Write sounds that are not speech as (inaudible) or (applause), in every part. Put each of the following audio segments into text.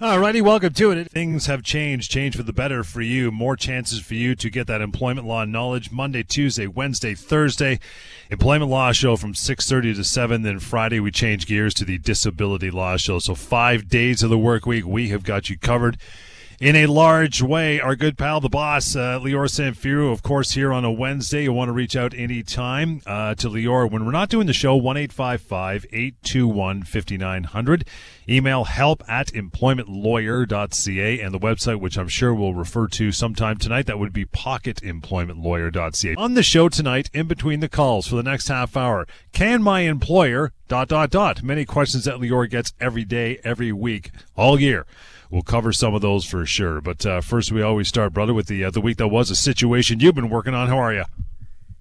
Alrighty, welcome to it. Things have changed, changed for the better for you. More chances for you to get that employment law knowledge Monday, Tuesday, Wednesday, Thursday. Employment law show from 6.30 to 7. Then Friday we change gears to the disability law show. So five days of the work week, we have got you covered in a large way. Our good pal, the boss, uh, Lior Samfiru, of course, here on a Wednesday. You want to reach out anytime uh, to Lior when we're not doing the show, 1 821 5900. Email help at employmentlawyer.ca and the website, which I'm sure we'll refer to sometime tonight, that would be pocketemploymentlawyer.ca. On the show tonight, in between the calls for the next half hour, can my employer dot dot dot many questions that Lior gets every day, every week, all year we'll cover some of those for sure. But uh, first, we always start, brother, with the uh, the week that was a situation you've been working on. How are you?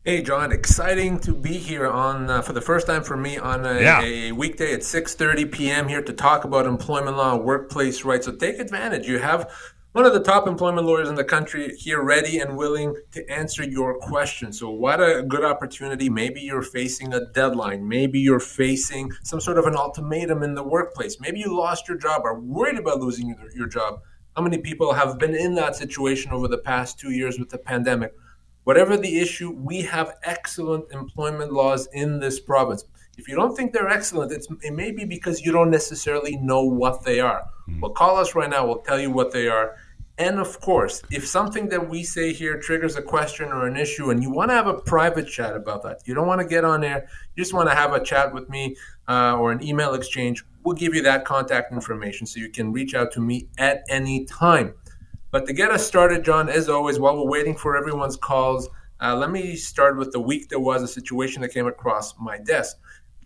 Hey, John! Exciting to be here on uh, for the first time for me on a, yeah. a weekday at 6:30 p.m. here to talk about employment law, workplace rights. So take advantage. You have one of the top employment lawyers in the country here ready and willing to answer your questions. So, what a good opportunity. Maybe you're facing a deadline. Maybe you're facing some sort of an ultimatum in the workplace. Maybe you lost your job, are worried about losing your, your job. How many people have been in that situation over the past two years with the pandemic? Whatever the issue, we have excellent employment laws in this province. If you don't think they're excellent, it may be because you don't necessarily know what they are. Mm. Well, call us right now. We'll tell you what they are and of course, if something that we say here triggers a question or an issue, and you want to have a private chat about that, you don't want to get on air, you just want to have a chat with me uh, or an email exchange, we'll give you that contact information so you can reach out to me at any time. But to get us started, John, as always, while we're waiting for everyone's calls, uh, let me start with the week there was a situation that came across my desk.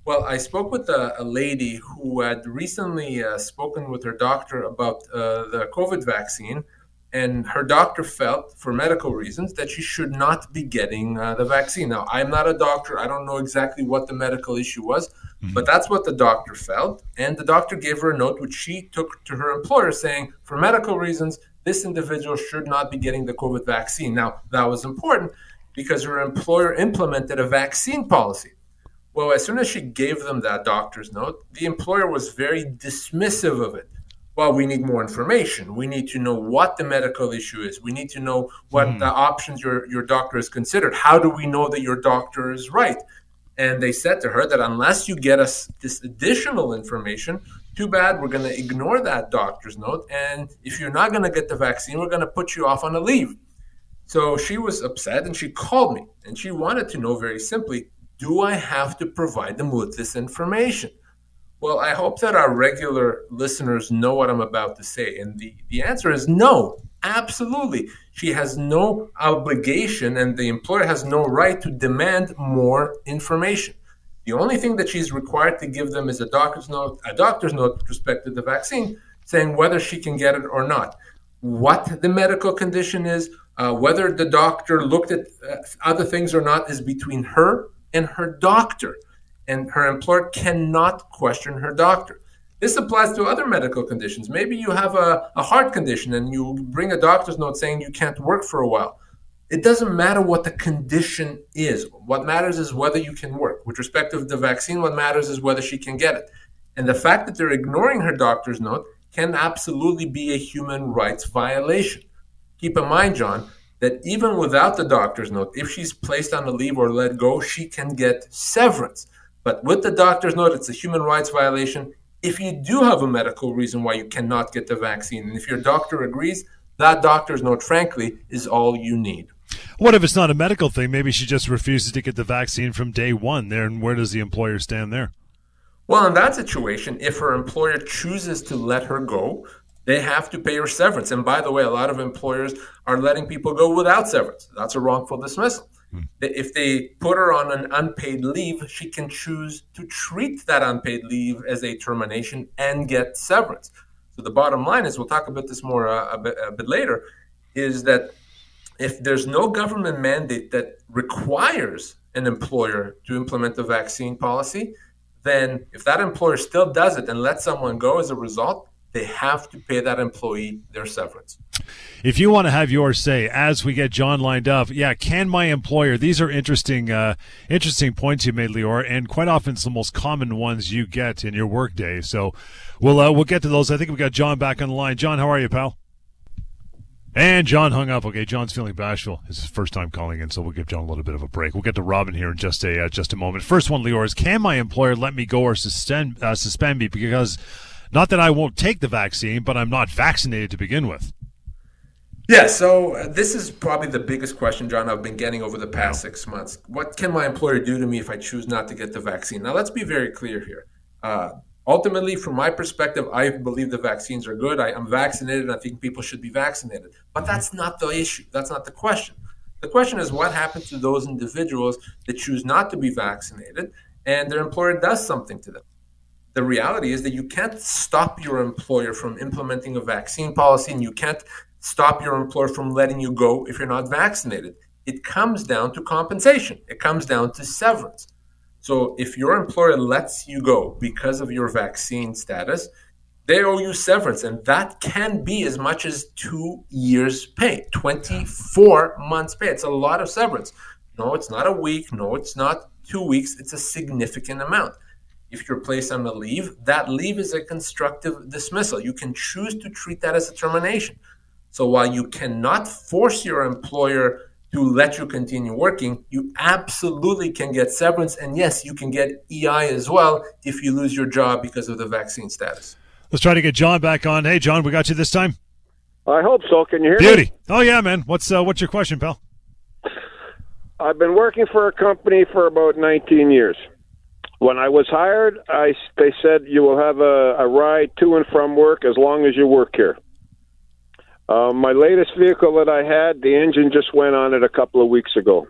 Well, I spoke with a, a lady who had recently uh, spoken with her doctor about uh, the COVID vaccine and her doctor felt, for medical reasons, that she should not be getting uh, the vaccine. Now, I'm not a doctor. I don't know exactly what the medical issue was, mm-hmm. but that's what the doctor felt. And the doctor gave her a note, which she took to her employer, saying, for medical reasons, this individual should not be getting the COVID vaccine. Now, that was important because her employer implemented a vaccine policy. Well, as soon as she gave them that doctor's note, the employer was very dismissive of it well, we need more information. We need to know what the medical issue is. We need to know what mm. the options your, your doctor has considered. How do we know that your doctor is right? And they said to her that unless you get us this additional information, too bad, we're going to ignore that doctor's note. And if you're not going to get the vaccine, we're going to put you off on a leave. So she was upset and she called me and she wanted to know very simply do I have to provide them with this information? Well, I hope that our regular listeners know what I'm about to say. And the, the answer is no, absolutely. She has no obligation, and the employer has no right to demand more information. The only thing that she's required to give them is a doctor's note, a doctor's note with respect to the vaccine, saying whether she can get it or not, what the medical condition is, uh, whether the doctor looked at uh, other things or not, is between her and her doctor and her employer cannot question her doctor. This applies to other medical conditions. Maybe you have a, a heart condition and you bring a doctor's note saying you can't work for a while. It doesn't matter what the condition is. What matters is whether you can work. With respect to the vaccine, what matters is whether she can get it. And the fact that they're ignoring her doctor's note can absolutely be a human rights violation. Keep in mind, John, that even without the doctor's note, if she's placed on a leave or let go, she can get severance. But with the doctor's note, it's a human rights violation. If you do have a medical reason why you cannot get the vaccine, and if your doctor agrees, that doctor's note, frankly, is all you need. What if it's not a medical thing? Maybe she just refuses to get the vaccine from day one. There, and where does the employer stand there? Well, in that situation, if her employer chooses to let her go, they have to pay her severance. And by the way, a lot of employers are letting people go without severance. That's a wrongful dismissal. Hmm. If they put her on an unpaid leave, she can choose to treat that unpaid leave as a termination and get severance. So the bottom line is, we'll talk about this more uh, a, bit, a bit later, is that if there's no government mandate that requires an employer to implement the vaccine policy, then if that employer still does it and lets someone go as a result, they have to pay that employee their severance. If you want to have your say as we get John lined up, yeah, can my employer? These are interesting, uh, interesting points you made, Lior, and quite often it's the most common ones you get in your workday. So we'll uh, we'll get to those. I think we got John back on the line. John, how are you, pal? And John hung up. Okay, John's feeling bashful. It's his first time calling in, so we'll give John a little bit of a break. We'll get to Robin here in just a uh, just a moment. First one, Lior, is can my employer let me go or suspend uh, suspend me because not that I won't take the vaccine, but I'm not vaccinated to begin with? Yeah, so uh, this is probably the biggest question, John, I've been getting over the past six months. What can my employer do to me if I choose not to get the vaccine? Now, let's be very clear here. Uh, ultimately, from my perspective, I believe the vaccines are good. I am vaccinated, and I think people should be vaccinated. But that's not the issue. That's not the question. The question is what happens to those individuals that choose not to be vaccinated and their employer does something to them? The reality is that you can't stop your employer from implementing a vaccine policy, and you can't stop your employer from letting you go if you're not vaccinated. It comes down to compensation, it comes down to severance. So if your employer lets you go because of your vaccine status, they owe you severance, and that can be as much as two years' pay, 24 months' pay. It's a lot of severance. No, it's not a week. No, it's not two weeks. It's a significant amount. If you're placed on a leave, that leave is a constructive dismissal. You can choose to treat that as a termination. So while you cannot force your employer to let you continue working, you absolutely can get severance. And yes, you can get EI as well if you lose your job because of the vaccine status. Let's try to get John back on. Hey, John, we got you this time. I hope so. Can you hear Beauty. me? Beauty. Oh yeah, man. What's uh, what's your question, pal? I've been working for a company for about 19 years. When I was hired, I they said you will have a, a ride to and from work as long as you work here. Uh, my latest vehicle that I had, the engine just went on it a couple of weeks ago.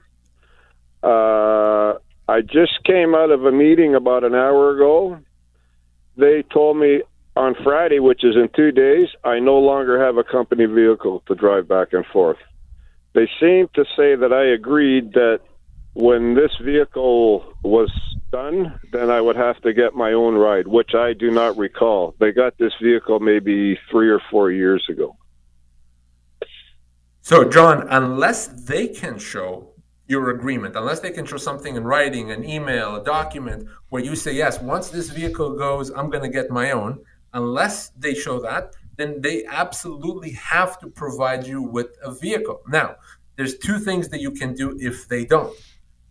Uh, I just came out of a meeting about an hour ago. They told me on Friday, which is in two days, I no longer have a company vehicle to drive back and forth. They seem to say that I agreed that when this vehicle was done, then I would have to get my own ride, which I do not recall. They got this vehicle maybe three or four years ago. So, John, unless they can show your agreement, unless they can show something in writing, an email, a document where you say, yes, once this vehicle goes, I'm going to get my own, unless they show that, then they absolutely have to provide you with a vehicle. Now, there's two things that you can do if they don't.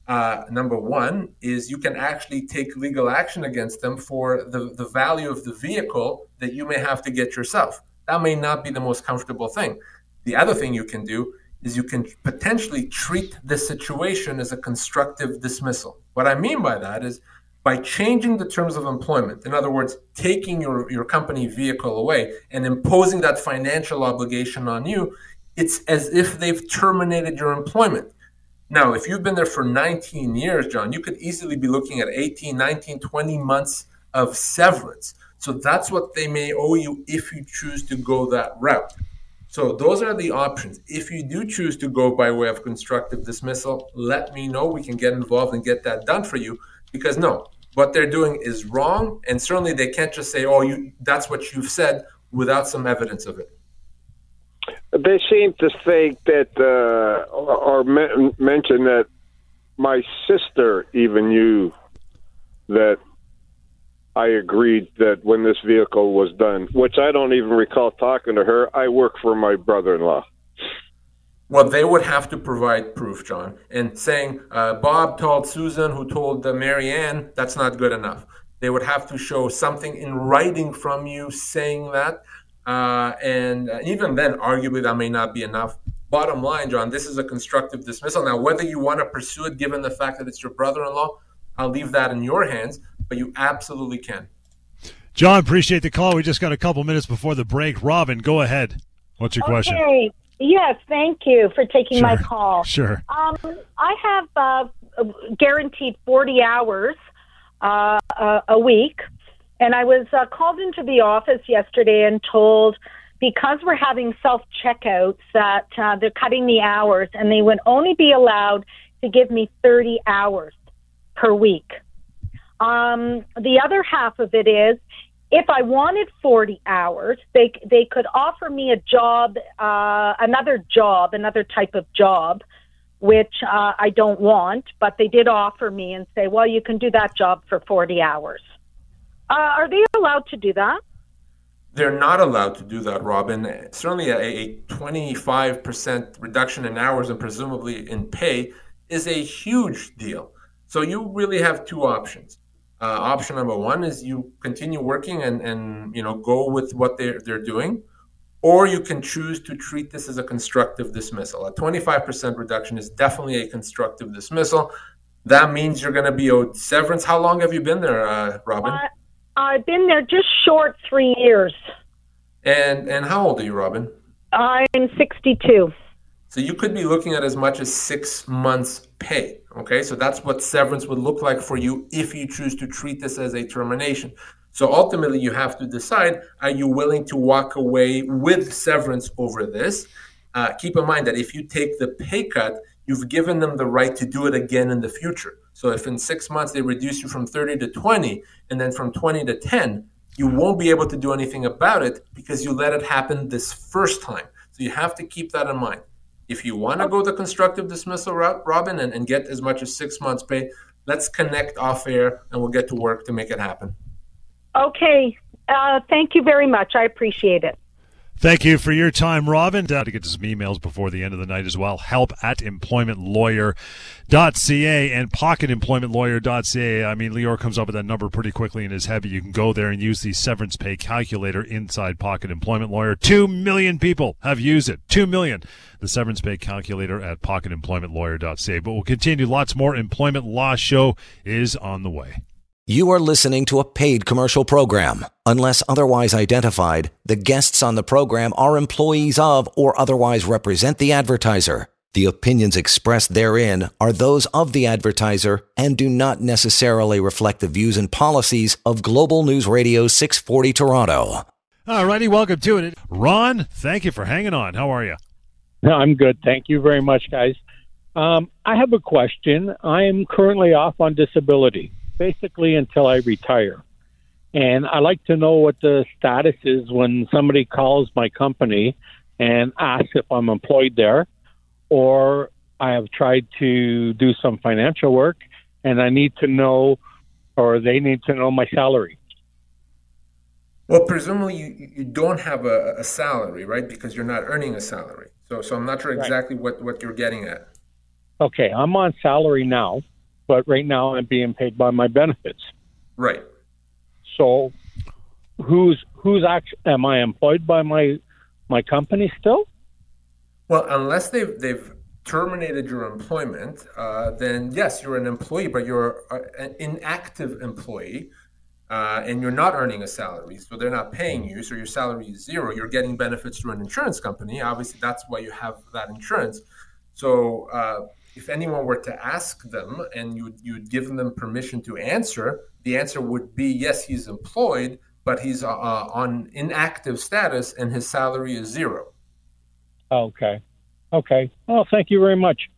Uh, number one is you can actually take legal action against them for the, the value of the vehicle that you may have to get yourself. That may not be the most comfortable thing. The other thing you can do is you can potentially treat this situation as a constructive dismissal. What I mean by that is by changing the terms of employment, in other words, taking your, your company vehicle away and imposing that financial obligation on you, it's as if they've terminated your employment. Now, if you've been there for 19 years, John, you could easily be looking at 18, 19, 20 months of severance. So that's what they may owe you if you choose to go that route. So those are the options. If you do choose to go by way of constructive dismissal, let me know. We can get involved and get that done for you. Because no, what they're doing is wrong, and certainly they can't just say, "Oh, you that's what you've said," without some evidence of it. They seem to think that, uh, or me- mention that my sister even knew that I agreed that when this vehicle was done, which I don't even recall talking to her, I work for my brother in law. Well, they would have to provide proof, John. And saying uh, Bob told Susan, who told uh, Marianne, that's not good enough. They would have to show something in writing from you saying that. Uh, and uh, even then, arguably, that may not be enough. Bottom line, John, this is a constructive dismissal. Now, whether you want to pursue it, given the fact that it's your brother in law, I'll leave that in your hands but you absolutely can. John, appreciate the call. We just got a couple minutes before the break. Robin, go ahead. What's your okay. question? Yes, thank you for taking sure. my call. Sure. Um, I have uh, guaranteed 40 hours uh, a week, and I was uh, called into the office yesterday and told because we're having self checkouts that uh, they're cutting the hours and they would only be allowed to give me 30 hours per week. Um, the other half of it is if I wanted 40 hours, they they could offer me a job, uh, another job, another type of job, which uh, I don't want. But they did offer me and say, well, you can do that job for 40 hours. Uh, are they allowed to do that? They're not allowed to do that, Robin. Certainly, a, a 25% reduction in hours and presumably in pay is a huge deal. So you really have two options uh, option number one is you continue working and, and you know go with what they're, they're doing or you can choose to treat this as a constructive dismissal a 25% reduction is definitely a constructive dismissal that means you're going to be owed severance how long have you been there uh, robin uh, i've been there just short three years and and how old are you robin i'm 62 so you could be looking at as much as six months pay Okay, so that's what severance would look like for you if you choose to treat this as a termination. So ultimately, you have to decide are you willing to walk away with severance over this? Uh, keep in mind that if you take the pay cut, you've given them the right to do it again in the future. So if in six months they reduce you from 30 to 20 and then from 20 to 10, you won't be able to do anything about it because you let it happen this first time. So you have to keep that in mind. If you want to go the constructive dismissal route, Robin, and, and get as much as six months pay, let's connect off air and we'll get to work to make it happen. Okay. Uh, thank you very much. I appreciate it. Thank you for your time, Robin. Uh, to get to some emails before the end of the night as well. Help at employmentlawyer.ca and pocketemploymentlawyer.ca. I mean, Lior comes up with that number pretty quickly and is heavy. You can go there and use the severance pay calculator inside Pocket Employment Lawyer. Two million people have used it. Two million. The severance pay calculator at pocketemploymentlawyer.ca. But we'll continue. Lots more employment law show is on the way. You are listening to a paid commercial program. Unless otherwise identified, the guests on the program are employees of or otherwise represent the advertiser. The opinions expressed therein are those of the advertiser and do not necessarily reflect the views and policies of Global News Radio 640 Toronto. All righty, welcome to it. Ron, thank you for hanging on. How are you? I'm good. Thank you very much, guys. Um, I have a question. I am currently off on disability basically until I retire. And I like to know what the status is when somebody calls my company and asks if I'm employed there, or I have tried to do some financial work and I need to know, or they need to know my salary. Well, presumably you, you don't have a, a salary, right? Because you're not earning a salary. So, so I'm not sure exactly right. what, what you're getting at. Okay, I'm on salary now but right now I'm being paid by my benefits. Right. So, who's who's actually am I employed by my my company still? Well, unless they've they've terminated your employment, uh, then yes, you're an employee, but you're an inactive employee. Uh, and you're not earning a salary, so they're not paying you, so your salary is zero. You're getting benefits through an insurance company. Obviously, that's why you have that insurance. So, uh, if anyone were to ask them and you you'd given them permission to answer, the answer would be yes, he's employed, but he's uh, uh, on inactive status and his salary is zero. Okay. Okay. Well, thank you very much.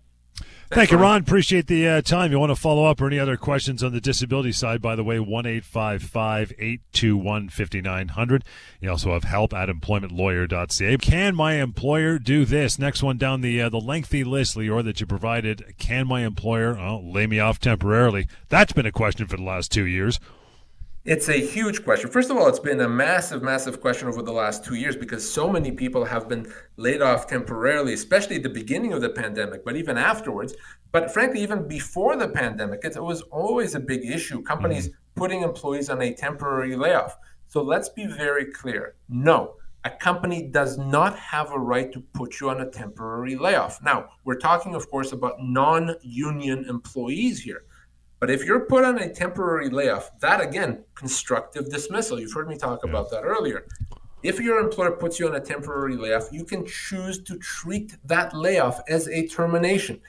Thank you, Ron. Appreciate the uh, time. You want to follow up or any other questions on the disability side, by the way, 1 821 5900. You also have help at employmentlawyer.ca. Can my employer do this? Next one down the uh, the lengthy list, Lior, that you provided. Can my employer oh, lay me off temporarily? That's been a question for the last two years. It's a huge question. First of all, it's been a massive, massive question over the last two years because so many people have been laid off temporarily, especially at the beginning of the pandemic, but even afterwards. But frankly, even before the pandemic, it was always a big issue. Companies mm-hmm. putting employees on a temporary layoff. So let's be very clear. No, a company does not have a right to put you on a temporary layoff. Now, we're talking, of course, about non union employees here. But if you're put on a temporary layoff, that again, constructive dismissal. You've heard me talk yeah. about that earlier. If your employer puts you on a temporary layoff, you can choose to treat that layoff as a termination,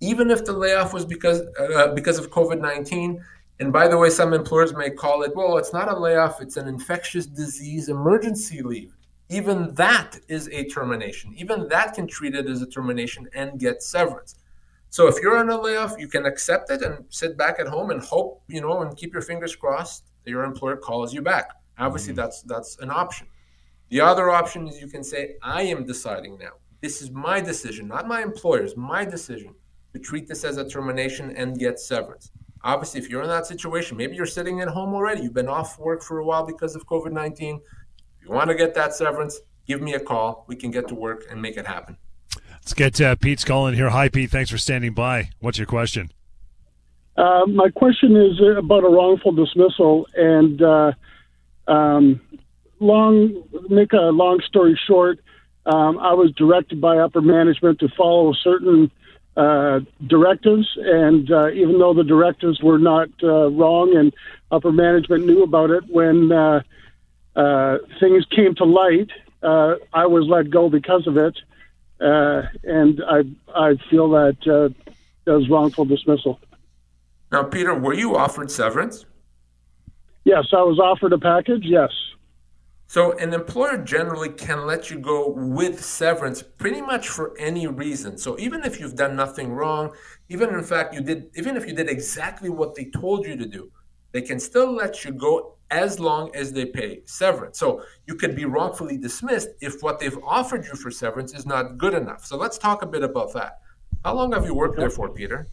even if the layoff was because uh, because of COVID nineteen. And by the way, some employers may call it, well, it's not a layoff; it's an infectious disease emergency leave. Even that is a termination. Even that can treat it as a termination and get severance. So if you're on a layoff, you can accept it and sit back at home and hope, you know, and keep your fingers crossed that your employer calls you back. Obviously, mm-hmm. that's that's an option. The other option is you can say, I am deciding now. This is my decision, not my employer's, my decision to treat this as a termination and get severance. Obviously, if you're in that situation, maybe you're sitting at home already, you've been off work for a while because of COVID 19. If you want to get that severance, give me a call. We can get to work and make it happen. Let's get uh, Pete Scullin here. Hi, Pete. Thanks for standing by. What's your question? Uh, my question is about a wrongful dismissal, and uh, um, long make a long story short, um, I was directed by upper management to follow certain uh, directives, and uh, even though the directives were not uh, wrong and upper management knew about it, when uh, uh, things came to light, uh, I was let go because of it, Uh, and I I feel that uh, that was wrongful dismissal. Now, Peter, were you offered severance? Yes, I was offered a package. Yes. So an employer generally can let you go with severance pretty much for any reason. So even if you've done nothing wrong, even in fact you did even if you did exactly what they told you to do, they can still let you go as long as they pay severance. So you could be wrongfully dismissed if what they've offered you for severance is not good enough. So let's talk a bit about that. How long have you worked there for, Peter?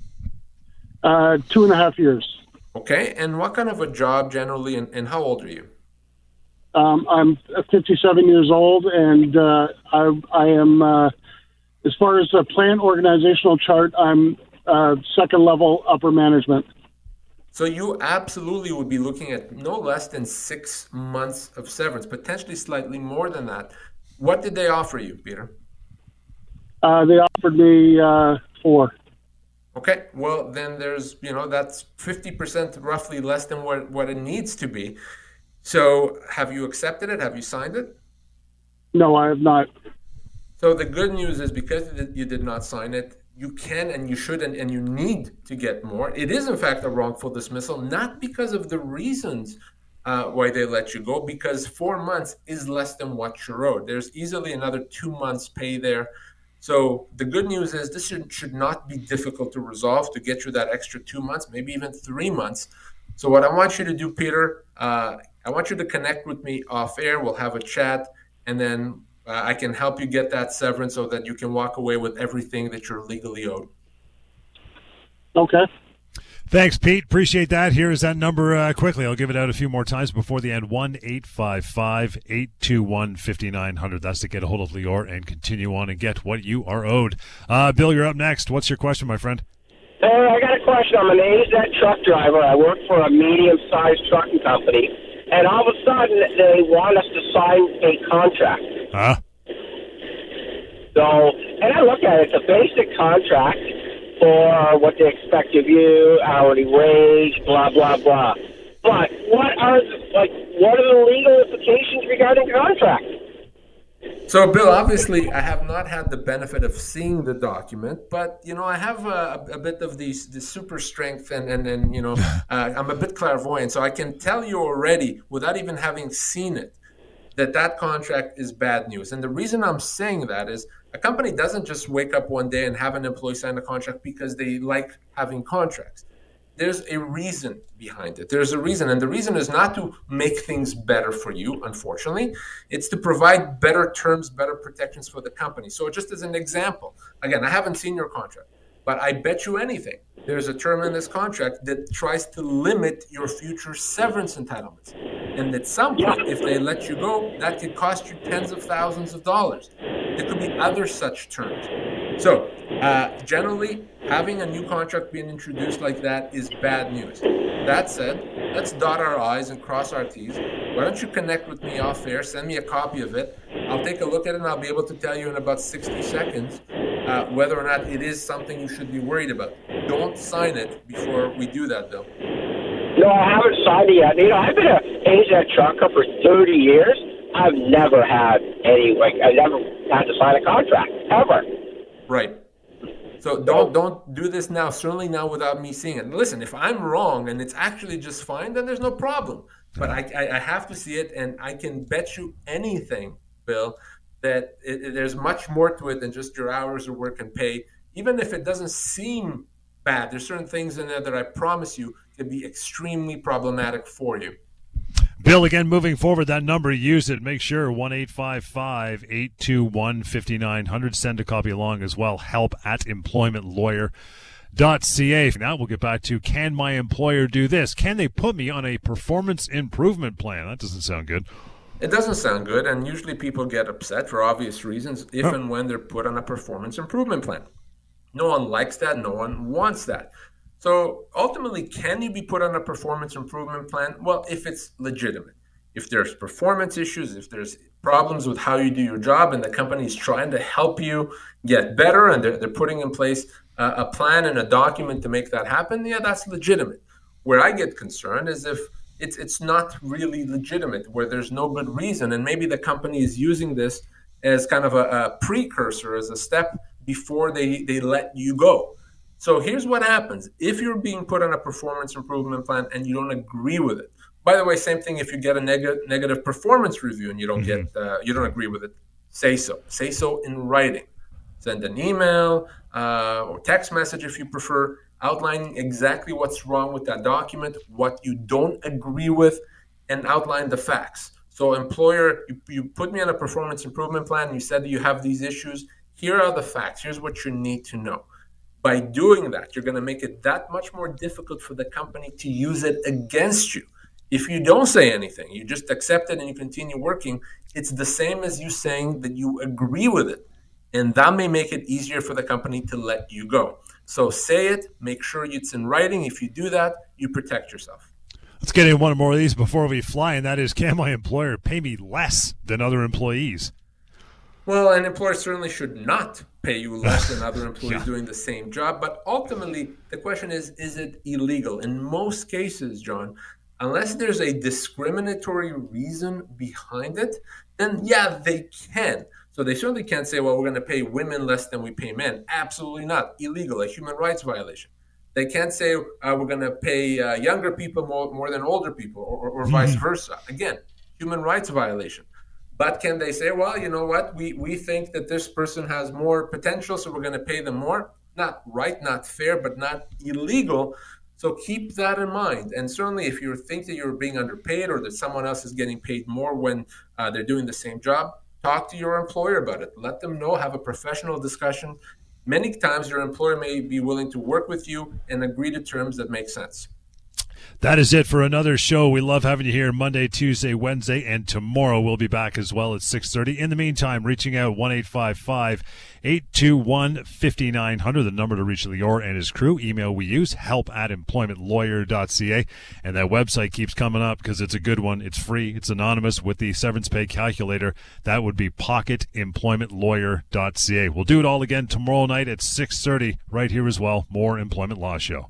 Uh, two and a half years. Okay, and what kind of a job generally, and, and how old are you? Um, I'm 57 years old, and uh, I, I am, uh, as far as the plant organizational chart, I'm uh, second level upper management. So you absolutely would be looking at no less than six months of severance, potentially slightly more than that. What did they offer you, Peter? Uh, they offered me uh, four. Okay, well then there's you know that's 50% roughly less than what, what it needs to be. So, have you accepted it? Have you signed it? No, I have not. So, the good news is because you did not sign it, you can and you should and, and you need to get more. It is, in fact, a wrongful dismissal, not because of the reasons uh, why they let you go, because four months is less than what you owed. There's easily another two months' pay there. So the good news is this should, should not be difficult to resolve to get you that extra two months, maybe even three months. So what I want you to do, Peter, uh, I want you to connect with me off air. We'll have a chat, and then uh, I can help you get that severance so that you can walk away with everything that you're legally owed. Okay. Thanks, Pete. Appreciate that. Here is that number uh, quickly. I'll give it out a few more times before the end. 1 855 821 5900. That's to get a hold of Lior and continue on and get what you are owed. Uh, Bill, you're up next. What's your question, my friend? Hey, I got a question. I'm an AZ truck driver. I work for a medium sized trucking company and all of a sudden they want us to sign a contract. Huh? So, and I look at it, it's a basic contract for what they expect of you, hourly wage, blah blah blah. But what are like what are the legal implications regarding contract? So, Bill, obviously, I have not had the benefit of seeing the document, but you know, I have a, a bit of the, the super strength, and and, and you know, (laughs) uh, I'm a bit clairvoyant, so I can tell you already, without even having seen it, that that contract is bad news. And the reason I'm saying that is a company doesn't just wake up one day and have an employee sign a contract because they like having contracts there's a reason behind it. There's a reason. And the reason is not to make things better for you, unfortunately. It's to provide better terms, better protections for the company. So, just as an example, again, I haven't seen your contract, but I bet you anything there's a term in this contract that tries to limit your future severance entitlements. And at some point, if they let you go, that could cost you tens of thousands of dollars. There could be other such terms. So, uh, generally, having a new contract being introduced like that is bad news. That said, let's dot our I's and cross our T's. Why don't you connect with me off air? Send me a copy of it. I'll take a look at it and I'll be able to tell you in about 60 seconds uh, whether or not it is something you should be worried about. Don't sign it before we do that, though. No, I haven't signed it yet. You know, I've been a AZ trucker for 30 years. I've never had any, like, I never had to sign a contract, ever. Right. So don't don't do this now. Certainly now without me seeing it. Listen, if I'm wrong and it's actually just fine, then there's no problem. But I, I, I have to see it, and I can bet you anything, Bill, that it, it, there's much more to it than just your hours of work and pay. even if it doesn't seem bad, there's certain things in there that I promise you can be extremely problematic for you. Bill, again, moving forward, that number, use it. Make sure 1 821 5900. Send a copy along as well. Help at employmentlawyer.ca. Now we'll get back to can my employer do this? Can they put me on a performance improvement plan? That doesn't sound good. It doesn't sound good, and usually people get upset for obvious reasons if oh. and when they're put on a performance improvement plan. No one likes that, no one wants that. So ultimately, can you be put on a performance improvement plan? Well, if it's legitimate. If there's performance issues, if there's problems with how you do your job, and the company is trying to help you get better and they're, they're putting in place a, a plan and a document to make that happen, yeah, that's legitimate. Where I get concerned is if it's it's not really legitimate, where there's no good reason, and maybe the company is using this as kind of a, a precursor, as a step before they, they let you go. So here's what happens if you're being put on a performance improvement plan and you don't agree with it. By the way, same thing if you get a neg- negative performance review and you don't mm-hmm. get uh, you don't agree with it. Say so. Say so in writing. Send an email uh, or text message if you prefer outlining exactly what's wrong with that document, what you don't agree with, and outline the facts. So, employer, you, you put me on a performance improvement plan, you said that you have these issues. Here are the facts. Here's what you need to know. By doing that, you're going to make it that much more difficult for the company to use it against you. If you don't say anything, you just accept it and you continue working, it's the same as you saying that you agree with it. And that may make it easier for the company to let you go. So say it, make sure it's in writing. If you do that, you protect yourself. Let's get in one more of these before we fly, and that is can my employer pay me less than other employees? Well, an employer certainly should not pay you less than (laughs) other employees yeah. doing the same job. But ultimately, the question is is it illegal? In most cases, John, unless there's a discriminatory reason behind it, then yeah, they can. So they certainly can't say, well, we're going to pay women less than we pay men. Absolutely not. Illegal, a human rights violation. They can't say uh, we're going to pay uh, younger people more, more than older people or, or, or mm-hmm. vice versa. Again, human rights violation. But can they say, well, you know what? We, we think that this person has more potential, so we're going to pay them more? Not right, not fair, but not illegal. So keep that in mind. And certainly, if you think that you're being underpaid or that someone else is getting paid more when uh, they're doing the same job, talk to your employer about it. Let them know, have a professional discussion. Many times, your employer may be willing to work with you and agree to terms that make sense. That is it for another show. We love having you here Monday, Tuesday, Wednesday, and tomorrow we'll be back as well at 6:30. In the meantime, reaching out 1-855-821-5900, the number to reach Lior and his crew. Email we use help at employmentlawyer.ca, and that website keeps coming up because it's a good one. It's free. It's anonymous with the severance pay calculator. That would be pocketemploymentlawyer.ca. We'll do it all again tomorrow night at 6:30 right here as well. More Employment Law Show.